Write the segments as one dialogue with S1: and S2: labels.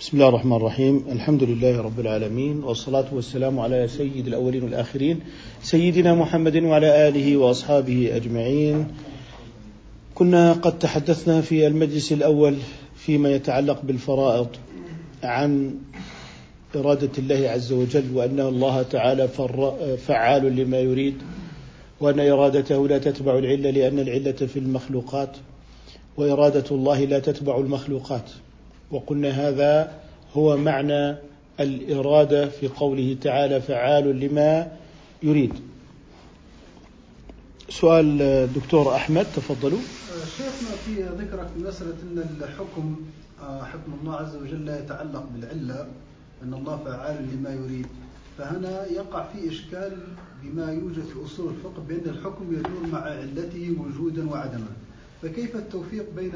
S1: بسم الله الرحمن الرحيم. الحمد لله رب العالمين والصلاة والسلام على سيد الأولين والآخرين سيدنا محمد وعلى آله وأصحابه أجمعين. كنا قد تحدثنا في المجلس الأول فيما يتعلق بالفرائض عن إرادة الله عز وجل وأن الله تعالى فعال لما يريد وأن إرادته لا تتبع العلة لأن العلة في المخلوقات وإرادة الله لا تتبع المخلوقات. وقلنا هذا هو معنى الإرادة في قوله تعالى فعال لما يريد. سؤال دكتور أحمد تفضلوا.
S2: شيخنا في ذكرك مسألة أن الحكم حكم الله عز وجل لا يتعلق بالعلة أن الله فعال لما يريد. فهنا يقع في إشكال بما يوجد في أصول الفقه بأن الحكم يدور مع علته وجودا وعدما. فكيف التوفيق بين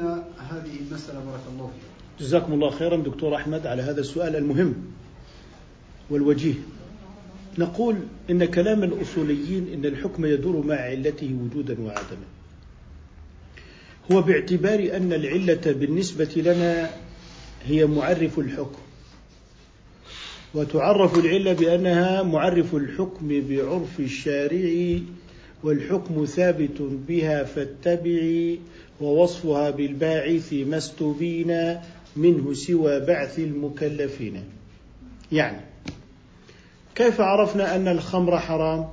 S2: هذه المسألة؟ بارك الله فيك.
S1: جزاكم الله خيرا دكتور أحمد على هذا السؤال المهم والوجيه. نقول إن كلام الأصوليين إن الحكم يدور مع علته وجودا وعدما. هو باعتبار أن العلة بالنسبة لنا هي معرف الحكم. وتعرف العلة بأنها معرف الحكم بعرف الشارع والحكم ثابت بها فاتبعي ووصفها بالباعث ما استبين منه سوى بعث المكلفين. يعني كيف عرفنا أن الخمر حرام؟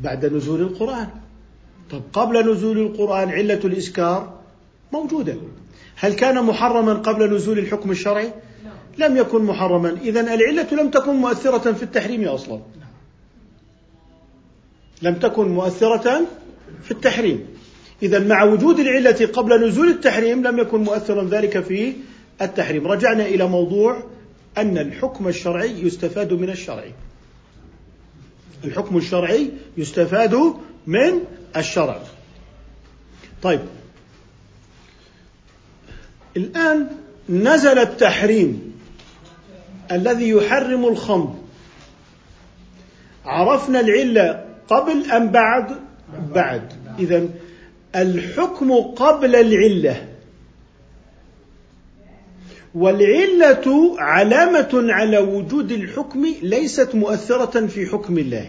S1: بعد نزول القرآن. طب قبل نزول القرآن علة الإسكار موجودة. هل كان محرما قبل نزول الحكم الشرعي؟ لم يكن محرما. إذا العلة لم تكن مؤثرة في التحريم أصلا. لم تكن مؤثرة في التحريم. إذا مع وجود العلة قبل نزول التحريم لم يكن مؤثرا ذلك في التحريم. رجعنا إلى موضوع أن الحكم الشرعي يستفاد من الشرع الحكم الشرعي يستفاد من الشرع. طيب. الآن نزل التحريم الذي يحرم الخمر. عرفنا العلة قبل أم بعد؟ بعد. إذا الحكم قبل العلة. والعلة علامة على وجود الحكم ليست مؤثرة في حكم الله.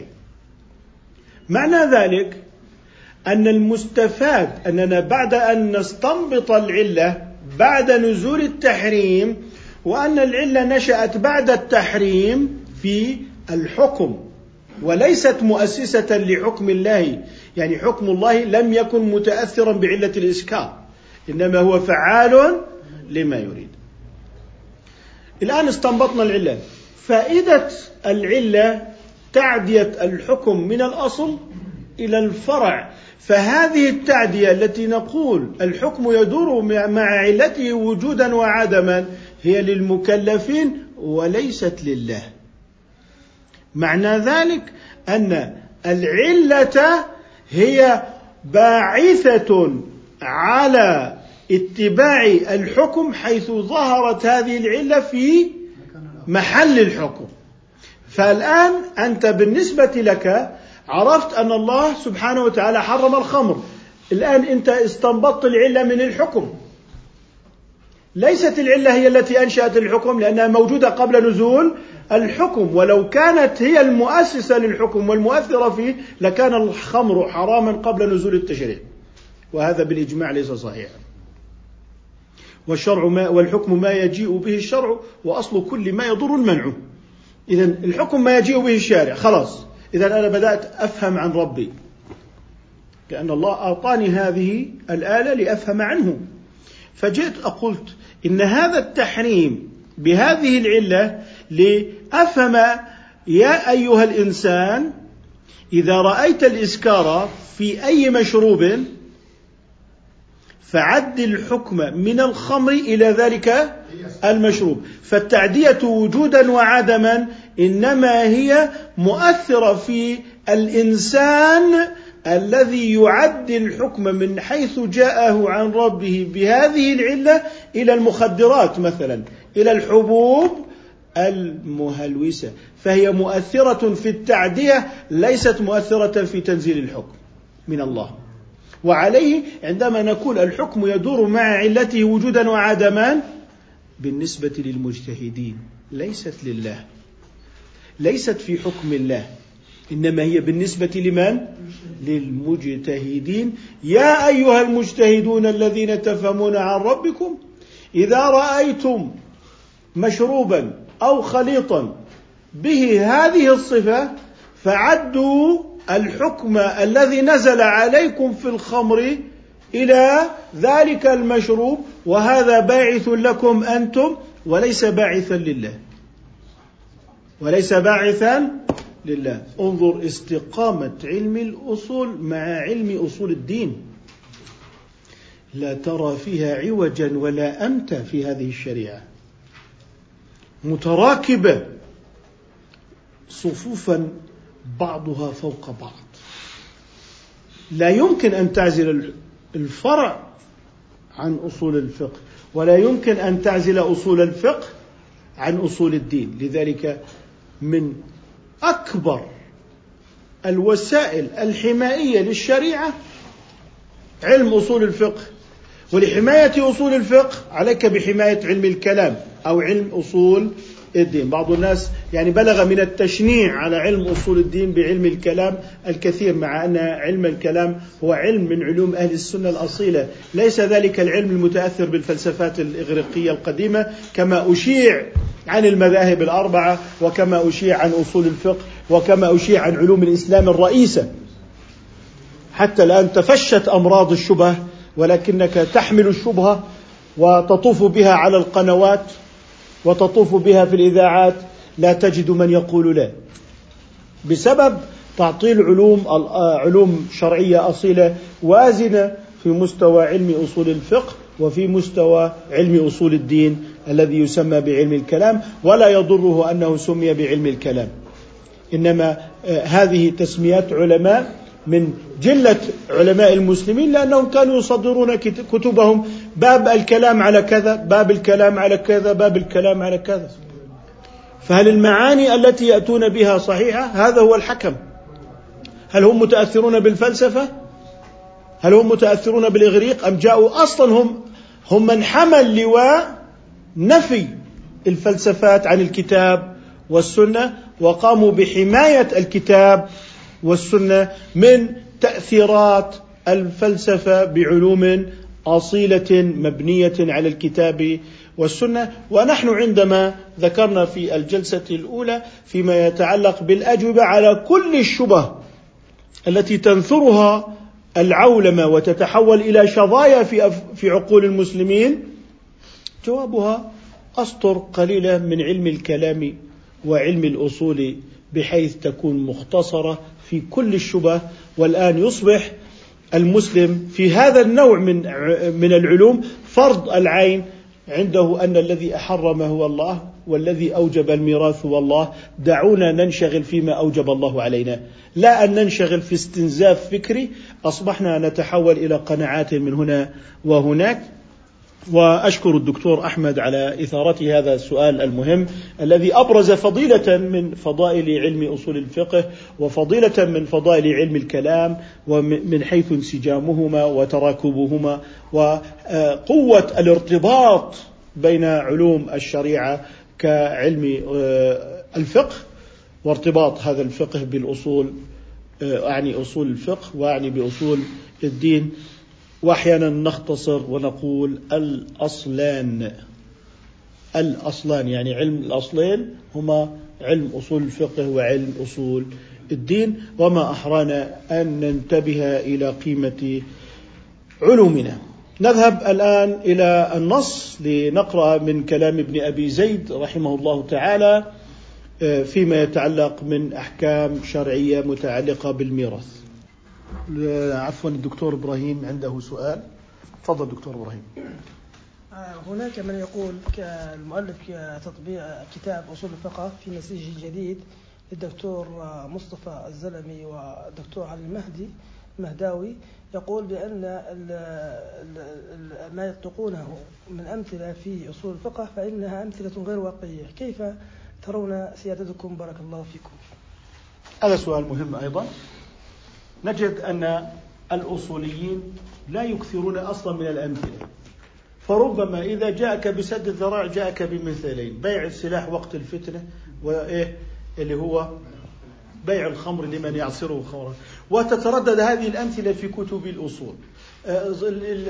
S1: معنى ذلك أن المستفاد أننا بعد أن نستنبط العلة بعد نزول التحريم وأن العلة نشأت بعد التحريم في الحكم وليست مؤسسة لحكم الله، يعني حكم الله لم يكن متأثرا بعلة الإسكار، إنما هو فعال لما يريد. الآن استنبطنا العلة. فائدة العلة تعدية الحكم من الأصل إلى الفرع. فهذه التعدية التي نقول الحكم يدور مع علته وجودا وعدما هي للمكلفين وليست لله. معنى ذلك أن العلة هي باعثة على اتباع الحكم حيث ظهرت هذه العلة في محل الحكم. فالآن أنت بالنسبة لك عرفت أن الله سبحانه وتعالى حرم الخمر. الآن أنت استنبطت العلة من الحكم. ليست العلة هي التي أنشأت الحكم لأنها موجودة قبل نزول الحكم. ولو كانت هي المؤسسة للحكم والمؤثرة فيه لكان الخمر حراما قبل نزول التشريع. وهذا بالإجماع ليس صحيحا. والشرع ما والحكم ما يجيء به الشرع وأصل كل ما يضر المنع. اذا الحكم ما يجيء به الشارع خلاص. اذا أنا بدأت أفهم عن ربي. لأن الله أعطاني هذه الآلة لأفهم عنه. فجئت أقلت إن هذا التحريم بهذه العلة لأفهم يا أيها الإنسان إذا رأيت الإسكار في أي مشروب فعد الحكم من الخمر إلى ذلك المشروب. فالتعدية وجودا وعدما إنما هي مؤثرة في الإنسان الذي يعد الحكم من حيث جاءه عن ربه بهذه العلة إلى المخدرات مثلا إلى الحبوب المهلوسة. فهي مؤثرة في التعدية ليست مؤثرة في تنزيل الحكم من الله. وعليه عندما نقول الحكم يدور مع علته وجودا وعدما بالنسبة للمجتهدين ليست لله ليست في حكم الله إنما هي بالنسبة لمن؟ للمجتهدين يا أيها المجتهدون الذين تفهمون عن ربكم إذا رأيتم مشروبا أو خليطا به هذه الصفة فعدوا الحكم الذي نزل عليكم في الخمر إلى ذلك المشروب وهذا باعث لكم أنتم وليس باعثا لله. وليس باعثا لله. انظر استقامة علم الأصول مع علم أصول الدين. لا ترى فيها عوجا ولا أمتا في هذه الشريعة. متراكبة صفوفا بعضها فوق بعض. لا يمكن أن تعزل الفرع عن أصول الفقه ولا يمكن أن تعزل أصول الفقه عن أصول الدين. لذلك من أكبر الوسائل الحمائية للشريعة علم أصول الفقه. ولحماية أصول الفقه عليك بحماية علم الكلام أو علم أصول الدين. بعض الناس يعني بلغ من التشنيع على علم أصول الدين بعلم الكلام الكثير مع أن علم الكلام هو علم من علوم أهل السنة الأصيلة. ليس ذلك العلم المتأثر بالفلسفات الإغريقية القديمة كما أشيع عن المذاهب الأربعة وكما أشيع عن أصول الفقه وكما أشيع عن علوم الإسلام الرئيسة. حتى الآن تفشت أمراض الشبه ولكنك تحمل الشبهة وتطوف بها على القنوات وتطوف بها في الإذاعات لا تجد من يقول لا بسبب تعطيل علوم علوم شرعية أصيلة وازنة في مستوى علم أصول الفقه وفي مستوى علم أصول الدين الذي يسمى بعلم الكلام ولا يضره أنه سمي بعلم الكلام. إنما آه، هذه تسميات علماء من جلة علماء المسلمين لأنهم كانوا يصدرون كتبهم. باب الكلام على كذا باب الكلام على كذا باب الكلام على كذا. فهل المعاني التي يأتون بها صحيحة؟ هذا هو الحكم. هل هم متأثرون بالفلسفة؟ هل هم متأثرون بالإغريق؟ أم جاءوا أصلا هم هم من حمل لواء نفي الفلسفات عن الكتاب والسنة وقاموا بحماية الكتاب والسنة من تأثيرات الفلسفة بعلوم أصيلة مبنية على الكتاب والسنة. ونحن عندما ذكرنا في الجلسة الأولى فيما يتعلق بالأجوبة على كل الشبه التي تنثرها العولمة وتتحول إلى شظايا في في عقول المسلمين جوابها أسطر قليلا من علم الكلام وعلم الأصول بحيث تكون مختصرة في كل الشبه والآن يصبح المسلم في هذا النوع من من العلوم فرض العين عنده أن الذي احرم هو الله والذي أوجب الميراث هو الله. دعونا ننشغل فيما أوجب الله علينا. لا أن ننشغل في استنزاف فكري. أصبحنا نتحول إلى قناعات من هنا وهناك. وأشكر الدكتور أحمد على إثارته هذا السؤال المهم الذي أبرز فضيلة من فضائل علم أصول الفقه وفضيلة من فضائل علم الكلام ومن حيث انسجامهما وتراكبهما وقوة الارتباط بين علوم الشريعة كعلم آه، الفقه وارتباط هذا الفقه بالأصول آه، أعني أصول الفقه وأعني بأصول الدين. وأحيانا نختصر ونقول الأصلان. الأصلان يعني علم الأصلين هما علم أصول الفقه وعلم أصول الدين وما أحرانا أن ننتبه إلى قيمة علومنا. نذهب الآن إلى النص لنقرأ من كلام ابن أبي زيد رحمه الله تعالى آه، فيما يتعلق من أحكام شرعية متعلقة بالميراث. عفوا الدكتور إبراهيم عنده سؤال. تفضل دكتور إبراهيم.
S3: آه، هناك من يقول كالمؤلف كتطبيق كتاب أصول الفقه في نسيجه الجديد للدكتور مصطفى الزلمي والدكتور علي المهدي المهداوي. يقول بأن ما يطلقونه من أمثلة في أصول الفقه فإنها أمثلة غير واقعية. كيف ترون سيادتكم؟ بارك الله فيكم.
S1: هذا سؤال مهم أيضا. نجد أن الأصوليين لا يكثرون أصلا من الأمثلة. فربما إذا جاءك بسد الذراع جاءك بمثالين بيع السلاح وقت الفتنة وإيه اللي هو بيع الخمر لمن يعصره خمرا. وتتردد هذه الأمثلة في كتب الأصول.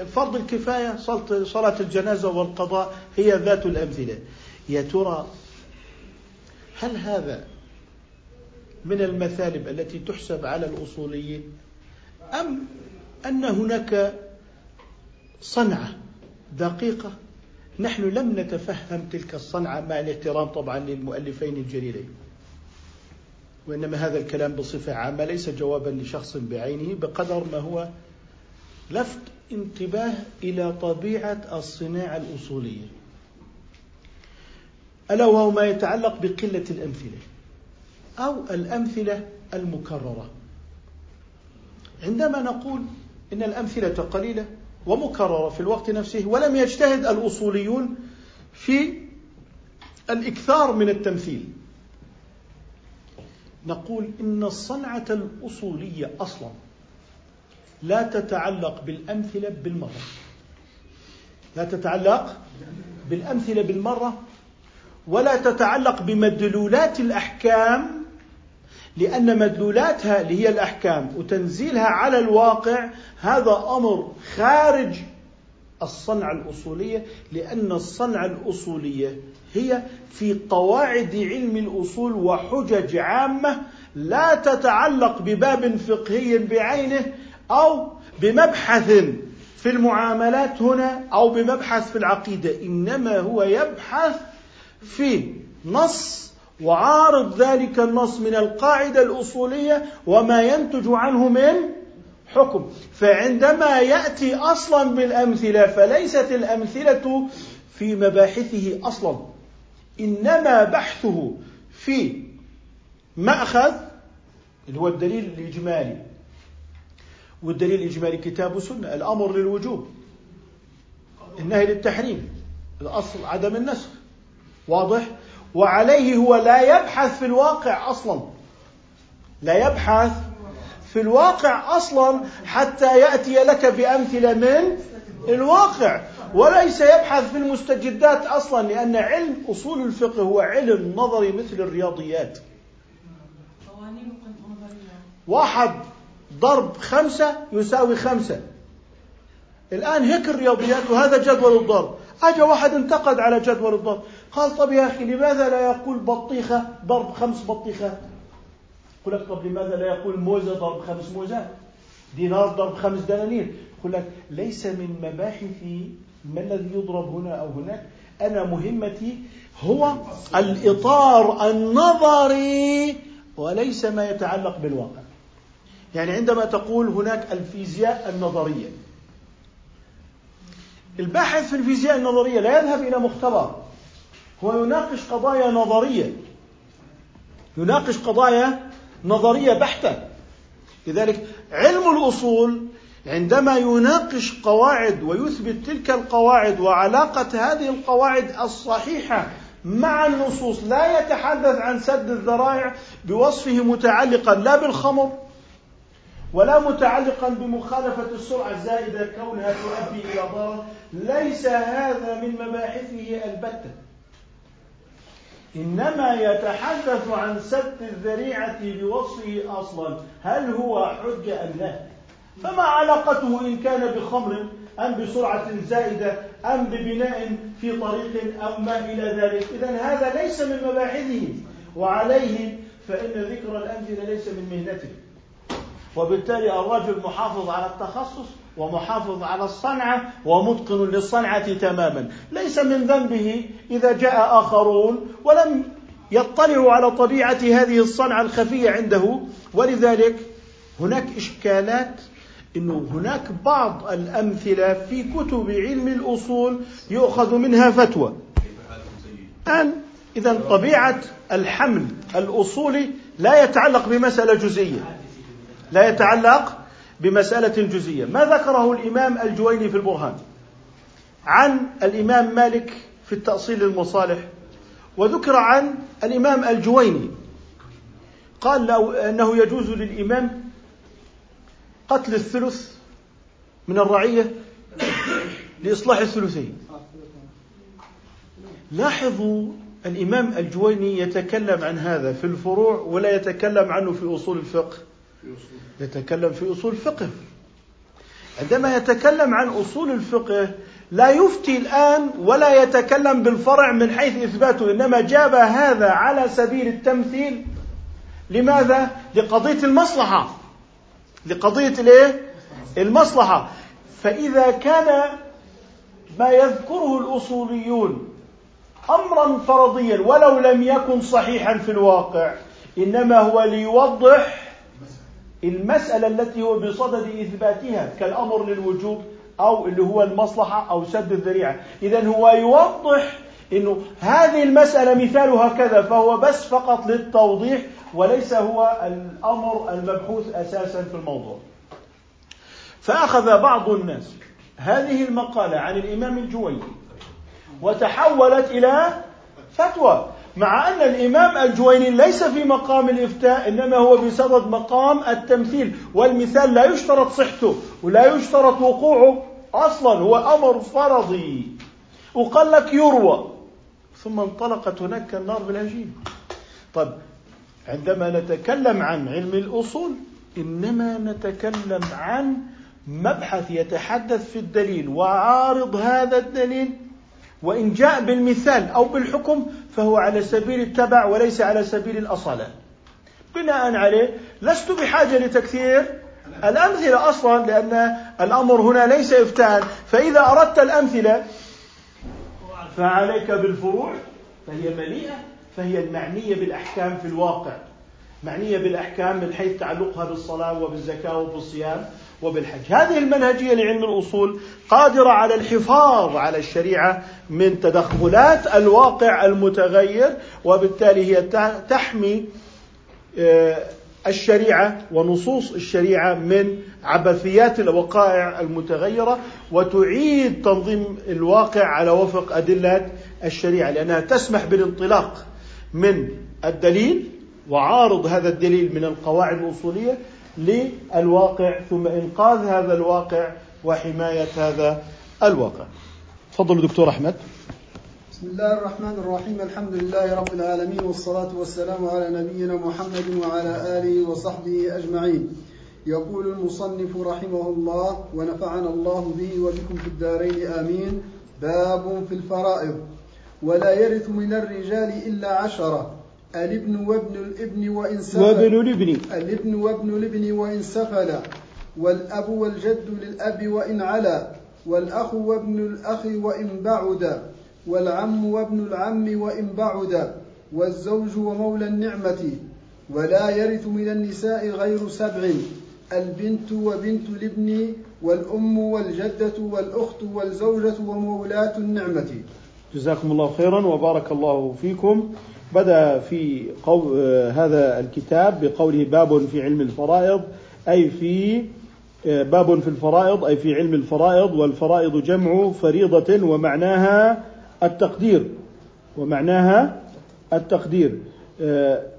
S1: فرض الكفاية صلاة الجنازة والقضاء هي ذات الأمثلة. يا ترى هل هذا من المثالب التي تحسب على الأصوليين أم أن هناك صنعة دقيقة؟ نحن لم نتفهم تلك الصنعة مع الاحترام طبعا للمؤلفين الجليلين وإنما هذا الكلام بصفة عامة ليس جوابا لشخص بعينه بقدر ما هو لفت انتباه إلى طبيعة الصناعة الأصولية. ألا وهو ما يتعلق بقلة الأمثلة. أو الأمثلة المكررة. عندما نقول إن الأمثلة قليلة ومكررة في الوقت نفسه ولم يجتهد الأصوليون في الإكثار من التمثيل نقول إن الصنعة الأصولية أصلا لا تتعلق بالأمثلة بالمرة. لا تتعلق بالأمثلة بالمرة ولا تتعلق بمدلولات الأحكام لأن مدلولاتها اللي هي الأحكام وتنزيلها على الواقع هذا أمر خارج الصنعة الأصولية لأن الصنعة الأصولية هي في قواعد علم الأصول وحجج عامة لا تتعلق بباب فقهي بعينه أو بمبحث في المعاملات هنا أو بمبحث في العقيدة إنما هو يبحث في نص وعارض ذلك النص من القاعدة الأصولية وما ينتج عنه من حكم. فعندما يأتي أصلا بالأمثلة فليست الأمثلة في مباحثه أصلا. إنما بحثه في مأخذ اللي هو الدليل الإجمالي. والدليل الإجمالي كتاب وسنة الأمر للوجوب. النهي للتحريم الأصل عدم النسخ. واضح؟ وعليه هو لا يبحث في الواقع أصلا. لا يبحث في الواقع أصلا حتى يأتي لك بأمثلة من الواقع. وليس يبحث في المستجدات أصلا لأن علم أصول الفقه هو علم نظري مثل الرياضيات. واحد ضرب خمسة يساوي خمسة. الآن هيك الرياضيات وهذا جدول الضرب. أجا واحد انتقد على جدول الضرب. قال طب يا أخي لماذا لا يقول بطيخة ضرب خمس بطيخات يقول لك طب لماذا لا يقول موزة ضرب خمس موزات دينار ضرب خمس دنانير. يقول لك ليس من مباحثي ما الذي يضرب هنا أو هناك. أنا مهمتي هو الإطار النظري وليس ما يتعلق بالواقع. يعني عندما تقول هناك الفيزياء النظرية. الباحث في الفيزياء النظرية لا يذهب إلى مختبر. هو يناقش قضايا نظرية. يناقش قضايا نظرية بحتة. لذلك علم الأصول عندما يناقش قواعد ويثبت تلك القواعد وعلاقة هذه القواعد الصحيحة مع النصوص لا يتحدث عن سد الذرائع بوصفه متعلقا لا بالخمر ولا متعلقا بمخالفة السرعة الزائدة كونها تؤدي إلى ضرر. ليس هذا من مباحثه البتة. إنما يتحدث عن سد الذريعة بوصفه أصلا. هل هو حجة أم لا؟ فما علاقته إن كان بخمر أم بسرعة زائدة أم ببناء في طريق أو ما إلى ذلك. إذا هذا ليس من مباحثه. وعليه فإن ذكر الأمثلة ليس من مهنته. وبالتالي الرجل محافظ على التخصص ومحافظ على الصنعة ومتقن للصنعة تماما ليس من ذنبه إذا جاء آخرون ولم يطلعوا على طبيعة هذه الصنعة الخفية عنده ولذلك هناك إشكالات إنه هناك بعض الأمثلة في كتب علم الأصول يؤخذ منها فتوى. الآن إذا طبيعة الحمل الأصولي لا يتعلق بمسألة جزئية. لا يتعلق بمسألة جزئية. ما ذكره الإمام الجويني في البرهان؟ عن الإمام مالك في التأصيل للمصالح وذكر عن الإمام الجويني. قال لو أنه يجوز للإمام قتل الثلث من الرعية لإصلاح الثلثين. لاحظوا الإمام الجويني يتكلم عن هذا في الفروع ولا يتكلم عنه في أصول الفقه. يتكلم في أصول الفقه عندما يتكلم عن أصول الفقه لا يفتي الآن ولا يتكلم بالفرع من حيث إثباته إنما جاب هذا على سبيل التمثيل لماذا؟ لقضية المصلحة لقضية الإيه؟ المصلحة فإذا كان ما يذكره الأصوليون أمرا فرضيا ولو لم يكن صحيحا في الواقع إنما هو ليوضح المسألة التي هو بصدد إثباتها كالأمر للوجوب أو اللي هو المصلحة أو سد الذريعة. إذا هو يوضح أنه هذه المسألة مثالها كذا فهو بس فقط للتوضيح وليس هو الأمر المبحوث أساسا في الموضوع. فأخذ بعض الناس هذه المقالة عن الإمام الجويني وتحولت إلى فتوى. مع أن الإمام الجويني ليس في مقام الإفتاء إنما هو بصدد مقام التمثيل. والمثال لا يشترط صحته ولا يشترط وقوعه. أصلا هو أمر فرضي. وقال لك يروى. ثم انطلقت هناك كالنار بالهجين طيب عندما نتكلم عن علم الأصول إنما نتكلم عن مبحث يتحدث في الدليل. وعارض هذا الدليل وإن جاء بالمثال أو بالحكم فهو على سبيل التبع وليس على سبيل الأصالة. بناء عليه لست بحاجة لتكثير الأمثلة أصلا لأن الأمر هنا ليس إفتاء. فإذا أردت الأمثلة فعليك بالفروع فهي مليئة فهي المعنية بالأحكام في الواقع. معنية بالأحكام من حيث تعلقها بالصلاة وبالزكاة وبالصيام. وبالحج. هذه المنهجية لعلم الأصول قادرة على الحفاظ على الشريعة من تدخلات الواقع المتغير وبالتالي هي تحمي آه، الشريعة ونصوص الشريعة من عبثيات الوقائع المتغيرة وتعيد تنظيم الواقع على وفق أدلة الشريعة لأنها تسمح بالانطلاق من الدليل وعارض هذا الدليل من القواعد الأصولية للواقع ثم إنقاذ هذا الواقع وحماية هذا الواقع. تفضل دكتور أحمد.
S2: بسم الله الرحمن الرحيم. الحمد لله رب العالمين والصلاة والسلام على نبينا محمد وعلى آله وصحبه أجمعين. يقول المصنف رحمه الله ونفعنا الله به وبكم في الدارين آمين. باب في الفرائض. ولا يرث من الرجال إلا عشرة. الابن وابن الابن وإن سفل
S1: وابن الابن.
S2: الابن وابن الابن وإن سفل والأب والجد للأب وإن علا. والأخ وابن الأخ وإن بعد. والعم وابن العم وإن بعد. والزوج ومولى النعمة. ولا يرث من النساء غير سبع. البنت وبنت الابن والأم والجدة والأخت والزوجة ومولاة النعمة.
S1: جزاكم الله خيرا وبارك الله فيكم. بدأ في قو... هذا الكتاب بقوله باب في علم الفرائض أي في باب في الفرائض أي في علم الفرائض والفرائض جمع فريضة ومعناها التقدير. ومعناها التقدير.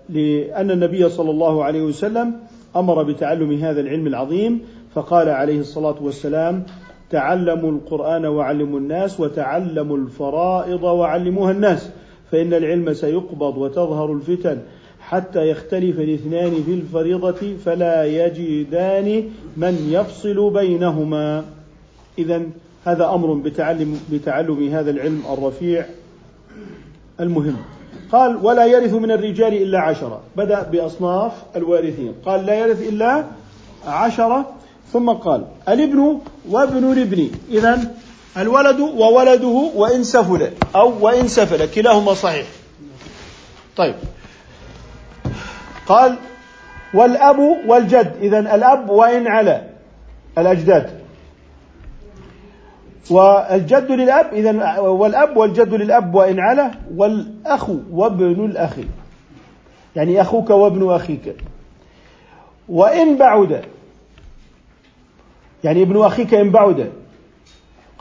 S1: لأن النبي صلى الله عليه وسلم أمر بتعلم هذا العلم العظيم فقال عليه الصلاة والسلام تعلموا القرآن وعلموا الناس وتعلموا الفرائض وعلموها الناس. فإن العلم سيقبض وتظهر الفتن حتى يختلف الاثنان في الفريضة فلا يجدان من يفصل بينهما. إذا هذا أمر بتعلم بتعلم هذا العلم الرفيع المهم. قال ولا يرث من الرجال إلا عشرة. بدأ بأصناف الوارثين. قال لا يرث إلا عشرة. ثم قال الابن وابن الابن. إذا الولد وولده وإن سفل أو وإن سفل كلاهما صحيح. طيب. قال والأب والجد إذا الأب وإن على الأجداد. والجد للأب إذا والأب والجد للأب وإن على والأخ وابن الأخ. يعني أخوك وابن أخيك. وإن بعد يعني ابن أخيك إن بعد.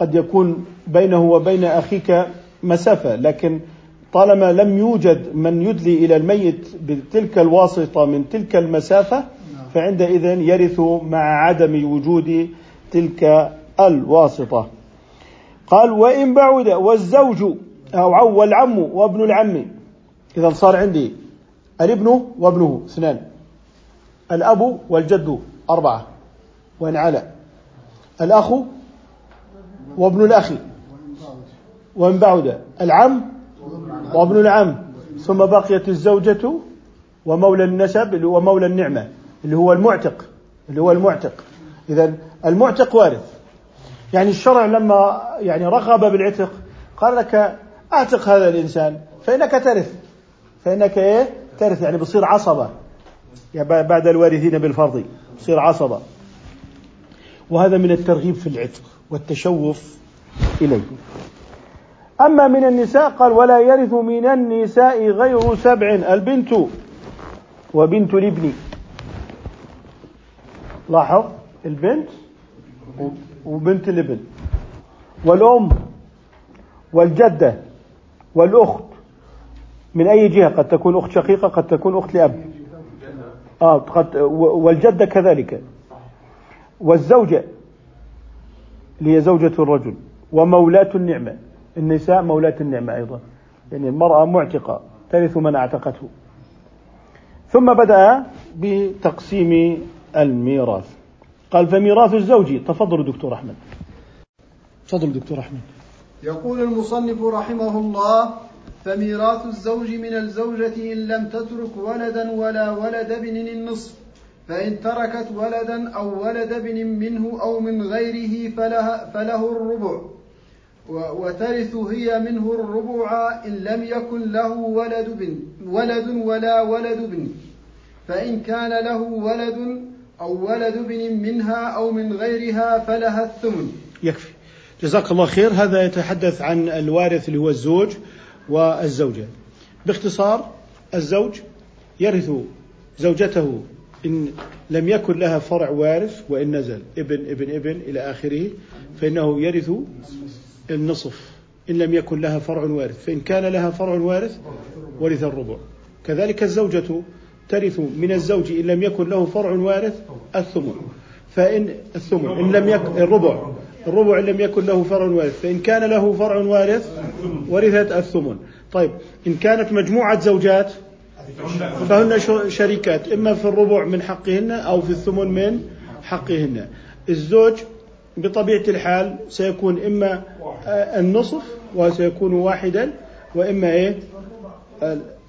S1: قد يكون بينه وبين أخيك مسافة لكن طالما لم يوجد من يدلي إلى الميت بتلك الواسطة من تلك المسافة فعندئذ يرث مع عدم وجود تلك الواسطة. قال وإن بعد والزوج أو والعم وابن العم. إذا صار عندي الابن وابنه اثنان. الأب والجد أربعة. وإن على الأخ وابن الأخ. وإن بعد؟ العم وابن العم. ثم بقيت الزوجة ومولى النسب ومولى النعمة اللي هو المعتق اللي هو المعتق. إذا المعتق وارث. يعني الشرع لما يعني رغب بالعتق قال لك أعتق هذا الإنسان فإنك ترث. فإنك إيه؟ ترث يعني بصير عصبة. يعني بعد الوارثين بالفرض بصير عصبة. وهذا من الترغيب في العتق. والتشوف إليه. أما من النساء قال ولا يرث من النساء غير سبع. البنت وبنت الابن. لاحظ؟ البنت وبنت الابن. والأم والجدة والأخت. من أي جهة؟ قد تكون أخت شقيقة قد تكون أخت لأب. آه قد والجدة كذلك. والزوجة. اللي هي زوجة الرجل ومولاة النعمة. النساء مولاة النعمة أيضا. يعني المرأة معتقة ترث من أعتقته. ثم بدأ بتقسيم الميراث. قال فميراث الزوج تفضل دكتور أحمد. تفضل دكتور أحمد.
S2: يقول المصنف رحمه الله فميراث الزوج من الزوجة إن لم تترك ولدا ولا ولد ابن النصف. فإن تركت ولدا أو ولد ابن منه أو من غيره فله, فله الربع. وترث هي منه الربع إن لم يكن له ولد بن ولد ولا ولد ابن. فإن كان له ولد أو ولد ابن منها أو من غيرها فلها الثمن.
S1: يكفي. جزاك الله خير. هذا يتحدث عن الوارث اللي هو الزوج والزوجة. باختصار الزوج يرث زوجته إن لم يكن لها فرع وارث وإن نزل. ابن ابن ابن إلى آخره فإنه يرث النصف. إن لم يكن لها فرع وارث. فإن كان لها فرع وارث ورث الربع. كذلك الزوجة ترث من الزوج إن لم يكن له فرع وارث الثمن. فإن الثمن إن لم يكن الربع. الربع إن لم يكن له فرع وارث. فإن كان له فرع وارث ورثت الثمن. طيب إن كانت مجموعة زوجات فهن شريكات إما في الربع من حقهن أو في الثمن من حقهن. الزوج بطبيعة الحال سيكون إما النصف وسيكون واحدا وإما إيه؟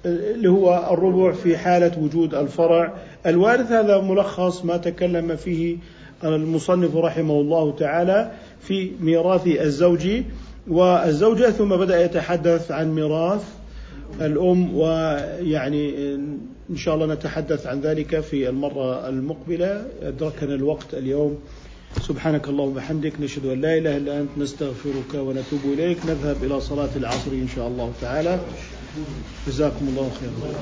S1: اللي هو الربع في حالة وجود الفرع. الوارث هذا ملخص ما تكلم فيه المصنف رحمه الله تعالى في ميراث الزوج والزوجة ثم بدأ يتحدث عن ميراث الأم ويعني إن شاء الله نتحدث عن ذلك في المرة المقبلة. أدركنا الوقت اليوم. سبحانك اللهم وبحمدك. نشهد أن لا إله إلا أنت. نستغفرك ونتوب إليك. نذهب إلى صلاة العصر إن شاء الله تعالى. جزاكم الله خيرا.